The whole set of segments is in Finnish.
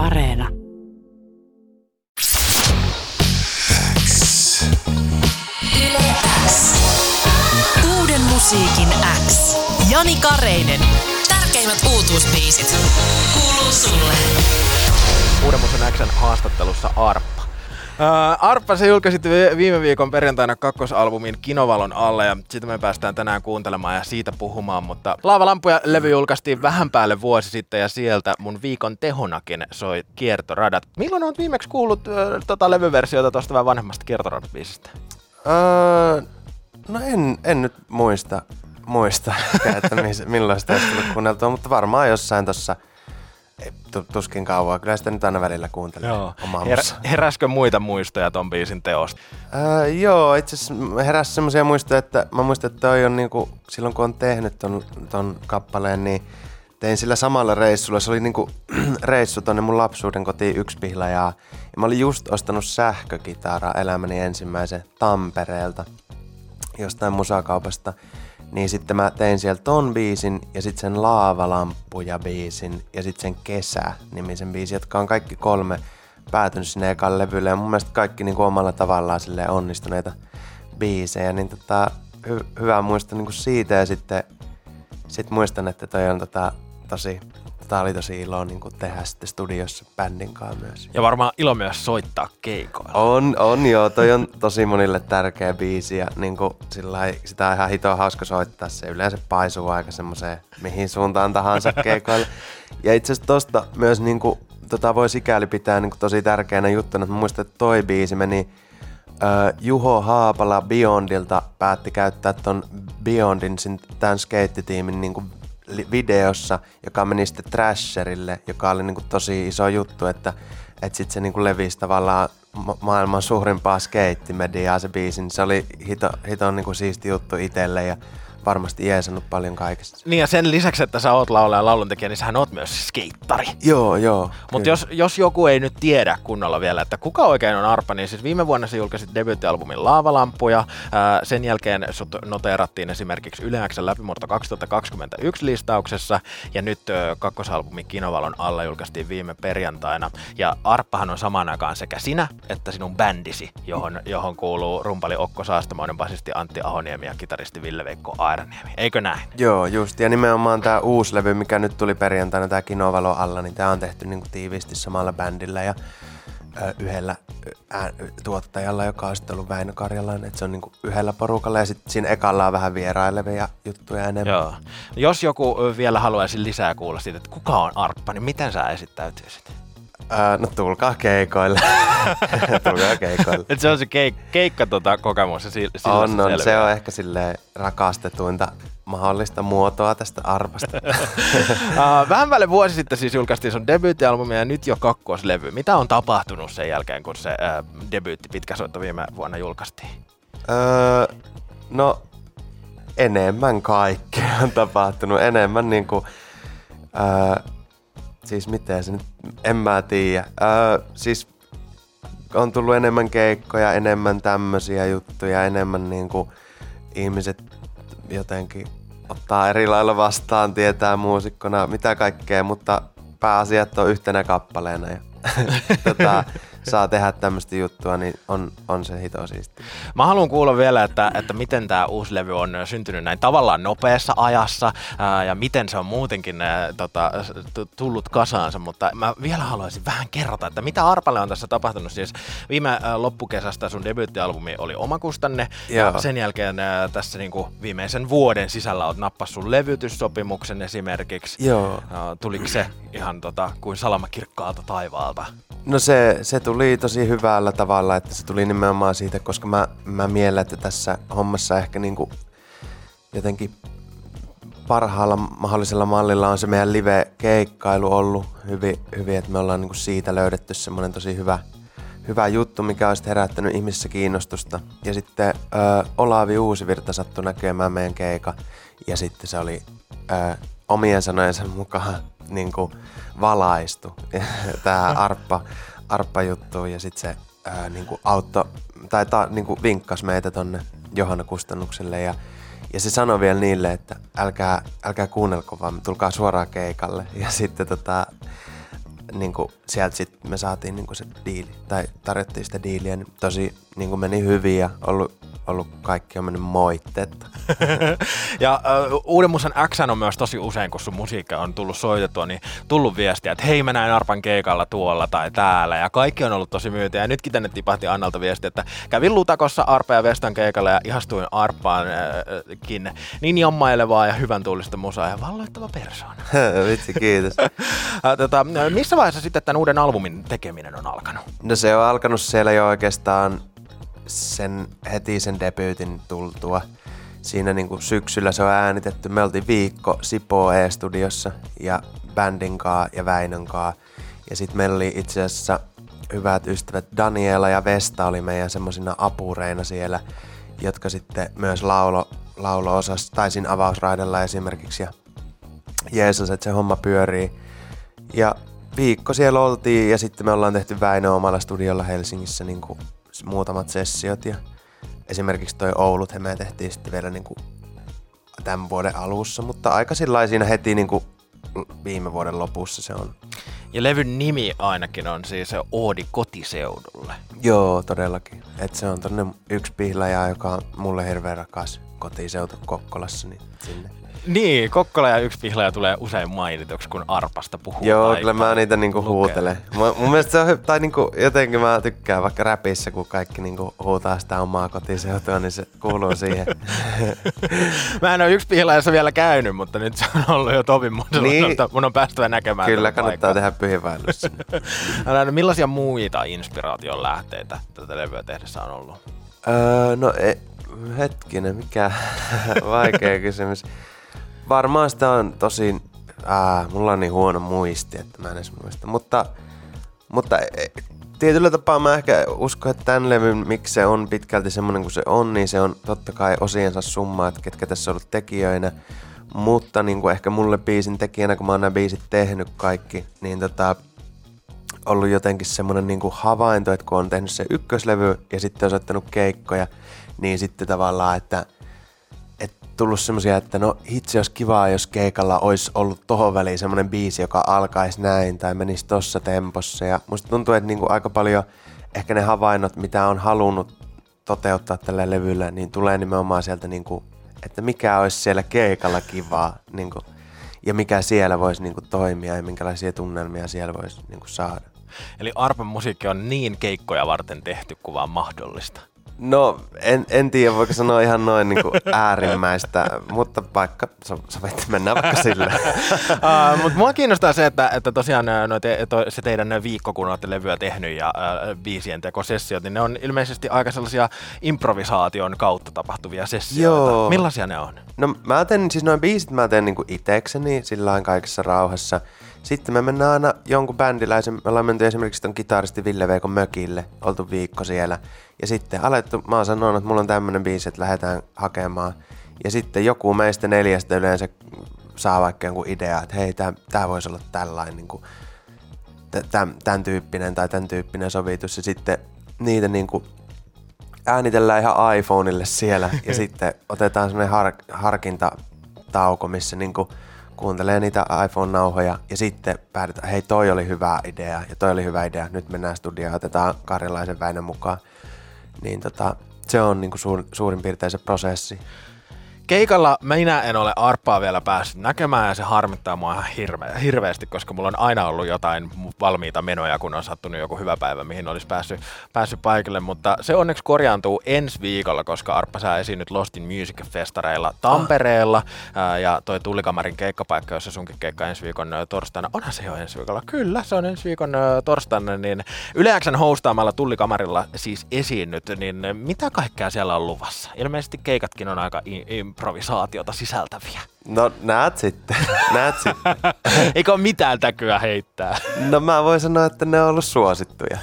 Areena. Uuden musiikin X. Jani Kareinen. Tärkeimmät uutuusbiisit. Kuuluu sulle. Uuden Musan Xn haastattelussa Arppa. Uh, Arppa, se julkaisit viime viikon perjantaina kakkosalbumin Kinovalon alle ja sitä me päästään tänään kuuntelemaan ja siitä puhumaan, mutta Laavalampuja levy julkaistiin vähän päälle vuosi sitten ja sieltä mun viikon tehonakin soi Kiertoradat. Milloin oot viimeksi kuullut uh, tota levyversiota tuosta vähän vanhemmasta Kiertoradat-biisistä? Öö, no en, en nyt muista, muista että milloin sitä olisi tullut kuunneltua, mutta varmaan jossain tuossa tuskin kauan. Kyllä sitä nyt aina välillä kuuntelee joo. Her- heräskö muita muistoja ton biisin teosta? Öö, joo, itse asiassa heräsi semmoisia muistoja, että mä muistan, että toi on niinku, silloin kun on tehnyt ton, ton kappaleen, niin tein sillä samalla reissulla. Se oli niinku reissu tonne mun lapsuuden kotiin yksi pihla ja, ja mä olin just ostanut sähkökitaraa elämäni ensimmäisen Tampereelta jostain musakaupasta. Niin sitten mä tein sieltä ton biisin ja sitten sen Laavalampuja biisin ja sitten sen Kesä-nimisen biisin, jotka on kaikki kolme päätynyt sinne ekan levylle. Ja mun mielestä kaikki niin omalla tavallaan sille onnistuneita biisejä. Niin tota, hy- hyvä muista niin kuin siitä ja sitten sit muistan, että toi on tota, tosi Tämä oli tosi ilo niin kuin tehdä sitten studiossa bändin kanssa myös. Ja varmaan ilo myös soittaa keikoilla. On, on joo. Toi on tosi monille tärkeä biisi ja niin kuin, sillä sitä on ihan hitoa hauska soittaa. Se yleensä paisuu aika semmoiseen mihin suuntaan tahansa keikoille. Ja itse asiassa tosta myös niin kuin, tota voi sikäli pitää niin kuin, tosi tärkeänä juttuna, että muistan, että toi biisi meni Uh, Juho Haapala Beyondilta päätti käyttää ton Beyondin tämän skeittitiimin niin videossa, joka meni sitten Trasherille, joka oli niinku tosi iso juttu, että et sitten se niinku levisi tavallaan ma- maailman suurimpaa skeittimediaa se biisi, niin se oli hito, hito niinku siisti juttu itselle ja varmasti jeesannut paljon kaikesta. Niin ja sen lisäksi, että sä oot laulaja ja lauluntekijä, niin sähän oot myös skeittari. Joo, joo. Mutta jos, jos joku ei nyt tiedä kunnolla vielä, että kuka oikein on Arpa, niin siis viime vuonna sä julkaisit debyyttialbumin Laavalampuja. Ää, sen jälkeen sut noteerattiin esimerkiksi Yleäksen läpimurto 2021 listauksessa ja nyt ö, kakkosalbumi Kinovalon alla julkaistiin viime perjantaina. Ja Arppahan on samaan aikaan sekä sinä että sinun bändisi, johon, johon kuuluu rumpali Okko Saastamoinen, basisti Antti Ahoniemi ja kitaristi Ville-Veikko Airaniemi. Eikö näin? Joo, just. Ja nimenomaan tämä uusi levy, mikä nyt tuli perjantaina, tämä Kinovalo alla, niin tämä on tehty niinku tiiviisti samalla bändillä ja ö, yhdellä ää, tuottajalla, joka on sitten ollut Väinö Karjalainen, että se on niinku yhdellä porukalla ja sitten siinä ekalla on vähän vierailevia juttuja enemmän. Joo. Jos joku vielä haluaisi lisää kuulla siitä, että kuka on Arppa, niin miten sä esittäytyisit? No tulkaa keikoille. tulkaa keikoille. Et se on se keik- keikka tota, kokemus ja sillä on, on. Se on ehkä sille rakastetuinta mahdollista muotoa tästä arpasta. uh, vähän päälle vuosi sitten siis julkaistiin sun debyyttialbumi ja nyt jo kakkoslevy. Mitä on tapahtunut sen jälkeen, kun se uh, debyytti pitkäsoitto viime vuonna julkaistiin? Öö, no enemmän kaikkea on tapahtunut. Enemmän niinku... Öö, siis miten se nyt, en mä tiedä. Öö, siis on tullut enemmän keikkoja, enemmän tämmöisiä juttuja, enemmän niinku ihmiset jotenkin ottaa eri lailla vastaan, tietää muusikkona, mitä kaikkea, mutta pääasiat on yhtenä kappaleena. Ja, tota, saa tehdä tämmöistä juttua, niin on, on se hito siisti. Mä haluan kuulla vielä, että, että miten tämä uusi levy on syntynyt näin tavallaan nopeassa ajassa ää, ja miten se on muutenkin ää, tota, tullut kasaansa, mutta mä vielä haluaisin vähän kerrota, että mitä Arpalle on tässä tapahtunut. Siis viime ää, loppukesästä sun debyyttialbumi oli omakustanne Joo. ja sen jälkeen ää, tässä niinku viimeisen vuoden sisällä oot nappas sun levytyssopimuksen esimerkiksi. Joo. Ää, tuliko se ihan tota, kuin salama kirkkaalta taivaalta? No se, se tuli tosi hyvällä tavalla, että se tuli nimenomaan siitä, koska mä, mä mielen, että tässä hommassa ehkä niinku jotenkin parhaalla mahdollisella mallilla on se meidän live-keikkailu ollut hyvin, hyvin että me ollaan niinku siitä löydetty semmoinen tosi hyvä, hyvä juttu, mikä olisi herättänyt ihmisissä kiinnostusta. Ja sitten ö, Olavi Uusivirta sattui näkemään meidän keika ja sitten se oli ö, omien sanojensa mukaan niin valaistu, tämä arppa, arppa-juttu ja sitten se ää, niin kuin auto, tai ta, niin kuin vinkkasi meitä tonne Johanna Kustannukselle ja, ja se sanoi vielä niille, että älkää, älkää kuunnelko vaan, tulkaa suoraan keikalle. Ja sitten tota, niin kuin, sieltä sitten me saatiin niin kuin se diili, tai tarjottiin sitä diiliä, niin tosi niin kuin meni hyvin ja ollut, ollut kaikki on mennyt moitteetta. ja uh, Uuden musan X on myös tosi usein, kun sun musiikka on tullut soitettua, niin tullut viestiä, että hei mä näin Arpan keikalla tuolla tai täällä, ja kaikki on ollut tosi myytiä. Ja nytkin tänne tipahti Annalta viesti, että kävin Lutakossa Arpa ja Vestan keikalla ja ihastuin Arpaankin niin jammailevaa ja hyvän tuulista musaa ja valloittava persoona. Vitsi, kiitos. tota, missä vaiheessa sitten tämän uuden albumin tekeminen on alkanut? No se on alkanut siellä jo oikeastaan sen heti sen debyytin tultua. Siinä niin kuin syksyllä se on äänitetty. Me oltiin viikko Sipo E-studiossa ja bändin kaa ja Väinön kaa. Ja sitten meillä oli itse asiassa hyvät ystävät Daniela ja Vesta oli meidän semmoisina apureina siellä, jotka sitten myös laulo, laulo osas, taisin avausraidella esimerkiksi ja Jeesus, että se homma pyörii. Ja viikko siellä oltiin ja sitten me ollaan tehty Väinö omalla studiolla Helsingissä niin kuin muutamat sessiot ja esimerkiksi toi Oulut me tehtiin sitten vielä niin kuin tämän vuoden alussa, mutta aika sillä siinä heti niin kuin viime vuoden lopussa se on. Ja levyn nimi ainakin on siis Oodi kotiseudulle. Joo, todellakin. Et se on tonne yksi pihlaja, joka on mulle hirveän rakas kotiseutu Kokkolassa, niin sinne niin, Kokkola ja yksi pihlaja tulee usein mainituksi, kun arpasta puhuu. Joo, kyllä mä niitä niinku huutelen. Mun, mun mielestä se on, tai niinku, jotenkin mä tykkään vaikka räpissä, kun kaikki niinku huutaa sitä omaa kotiseutua, niin se kuuluu siihen. mä en ole yksi pihlajassa vielä käynyt, mutta nyt se on ollut jo Tobin modella, niin, mun on päästävä näkemään. Kyllä, kannattaa paikkaa. tehdä pyhiinvaellus. millaisia muita inspiraation lähteitä tätä levyä tehdessä on ollut? Öö, no e, hetkinen, mikä vaikea kysymys varmaan sitä on tosi... Ää, mulla on niin huono muisti, että mä en edes muista. Mutta, mutta e, e, tietyllä tapaa mä ehkä uskon, että tämän levyn, miksi se on pitkälti semmoinen kuin se on, niin se on totta kai osiensa summa, että ketkä tässä on ollut tekijöinä. Mutta niin kuin ehkä mulle biisin tekijänä, kun mä oon nämä biisit tehnyt kaikki, niin tota, ollut jotenkin semmoinen niin kuin havainto, että kun on tehnyt se ykköslevy ja sitten on soittanut keikkoja, niin sitten tavallaan, että – tullut semmoisia, että no hitsi olisi kivaa, jos keikalla olisi ollut tohon väliin semmoinen biisi, joka alkaisi näin tai menisi tossa tempossa. Ja musta tuntuu, että niinku aika paljon ehkä ne havainnot, mitä on halunnut toteuttaa tällä levyllä, niin tulee nimenomaan sieltä, niinku, että mikä olisi siellä keikalla kivaa niinku, ja mikä siellä voisi niinku toimia ja minkälaisia tunnelmia siellä voisi niinku saada. Eli Arpan musiikki on niin keikkoja varten tehty kuin vaan mahdollista. No, en, en tiedä, voiko sanoa ihan noin niin kuin äärimmäistä, mutta vaikka sovittiin mennä vaikka sillä. uh, mutta mua kiinnostaa se, että, että tosiaan no, te, to, se teidän viikko, kun olette levyä tehnyt ja uh, biisien tekosessiot, niin ne on ilmeisesti aika sellaisia improvisaation kautta tapahtuvia sessioita. Joo. Millaisia ne on? No mä teen, siis noin biisit mä teen niin kuin itekseni sillä kaikessa rauhassa. Sitten me mennään aina jonkun bändiläisen, me ollaan menty esimerkiksi ton kitaristi Ville Veikon mökille, oltu viikko siellä. Ja sitten alettu, mä oon sanonut, että mulla on tämmönen biisi, että lähdetään hakemaan. Ja sitten joku meistä neljästä yleensä saa vaikka jonkun idea, että hei, tää, tää voisi olla tällainen, niin kuin, tämän, tämän tyyppinen tai tämän tyyppinen sovitus. Ja sitten niitä niin kuin, äänitellään ihan iPhoneille siellä ja sitten otetaan semmoinen har, harkintatauko, missä niin kuin, kuuntelee niitä iPhone-nauhoja ja sitten päätetään, hei toi oli hyvä idea ja toi oli hyvä idea, nyt mennään studioon ja otetaan Karilaisen Väinön mukaan. Niin tota, se on niinku suur, suurin piirtein se prosessi. Keikalla minä en ole arppaa vielä päässyt näkemään ja se harmittaa mua ihan hirve- hirveästi, koska mulla on aina ollut jotain valmiita menoja, kun on sattunut joku hyvä päivä, mihin olisi päässyt, päässyt paikalle. Mutta se onneksi korjaantuu ensi viikolla, koska Arppa saa esiinnyt Lostin Music Festareilla Tampereella ah. ja toi Tullikamarin keikkapaikka, jossa sunkin keikka ensi viikon torstaina. Onhan se jo ensi viikolla? Kyllä, se on ensi viikon torstaina. Niin Yleäksän hostaamalla Tullikamarilla siis esiinnyt, niin mitä kaikkea siellä on luvassa? Ilmeisesti keikatkin on aika improvisaatiota sisältäviä. No näet sitten, näet sitten. Eikö ole mitään täkyä heittää? No mä voin sanoa, että ne on ollut suosittuja.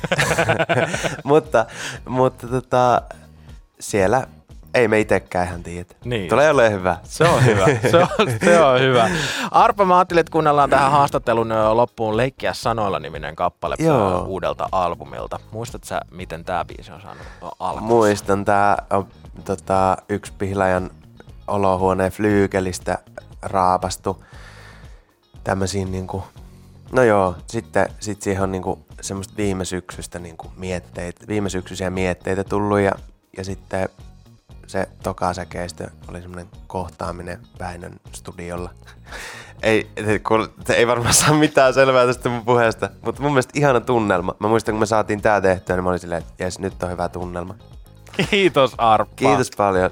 mutta mutta tota, siellä ei me itsekään ihan tiedä. Niin. Tulee olemaan hyvä. Se on hyvä. Se on, se on hyvä. Arpa, mä ajattelin, että kuunnellaan tähän haastattelun loppuun Leikkiä sanoilla niminen kappale Joo. uudelta albumilta. Muistatko sä, miten tämä biisi on saanut alkuun? Muistan, tää on tota, yksi pihlajan olohuoneen flyykelistä raapastu tämmöisiin niinku No joo, sitten sit siihen on niinku semmoista viime syksystä niinku mietteitä, viime syksyisiä mietteitä tullut ja, ja sitten se toka säkeistö oli semmoinen kohtaaminen Väinön studiolla. ei, kun, ei varmaan saa mitään selvää tästä mun puheesta, mutta mun mielestä ihana tunnelma. Mä muistan, kun me saatiin tää tehtyä, niin mä olin silleen, että jes, nyt on hyvä tunnelma. Kiitos Arppa. Kiitos paljon.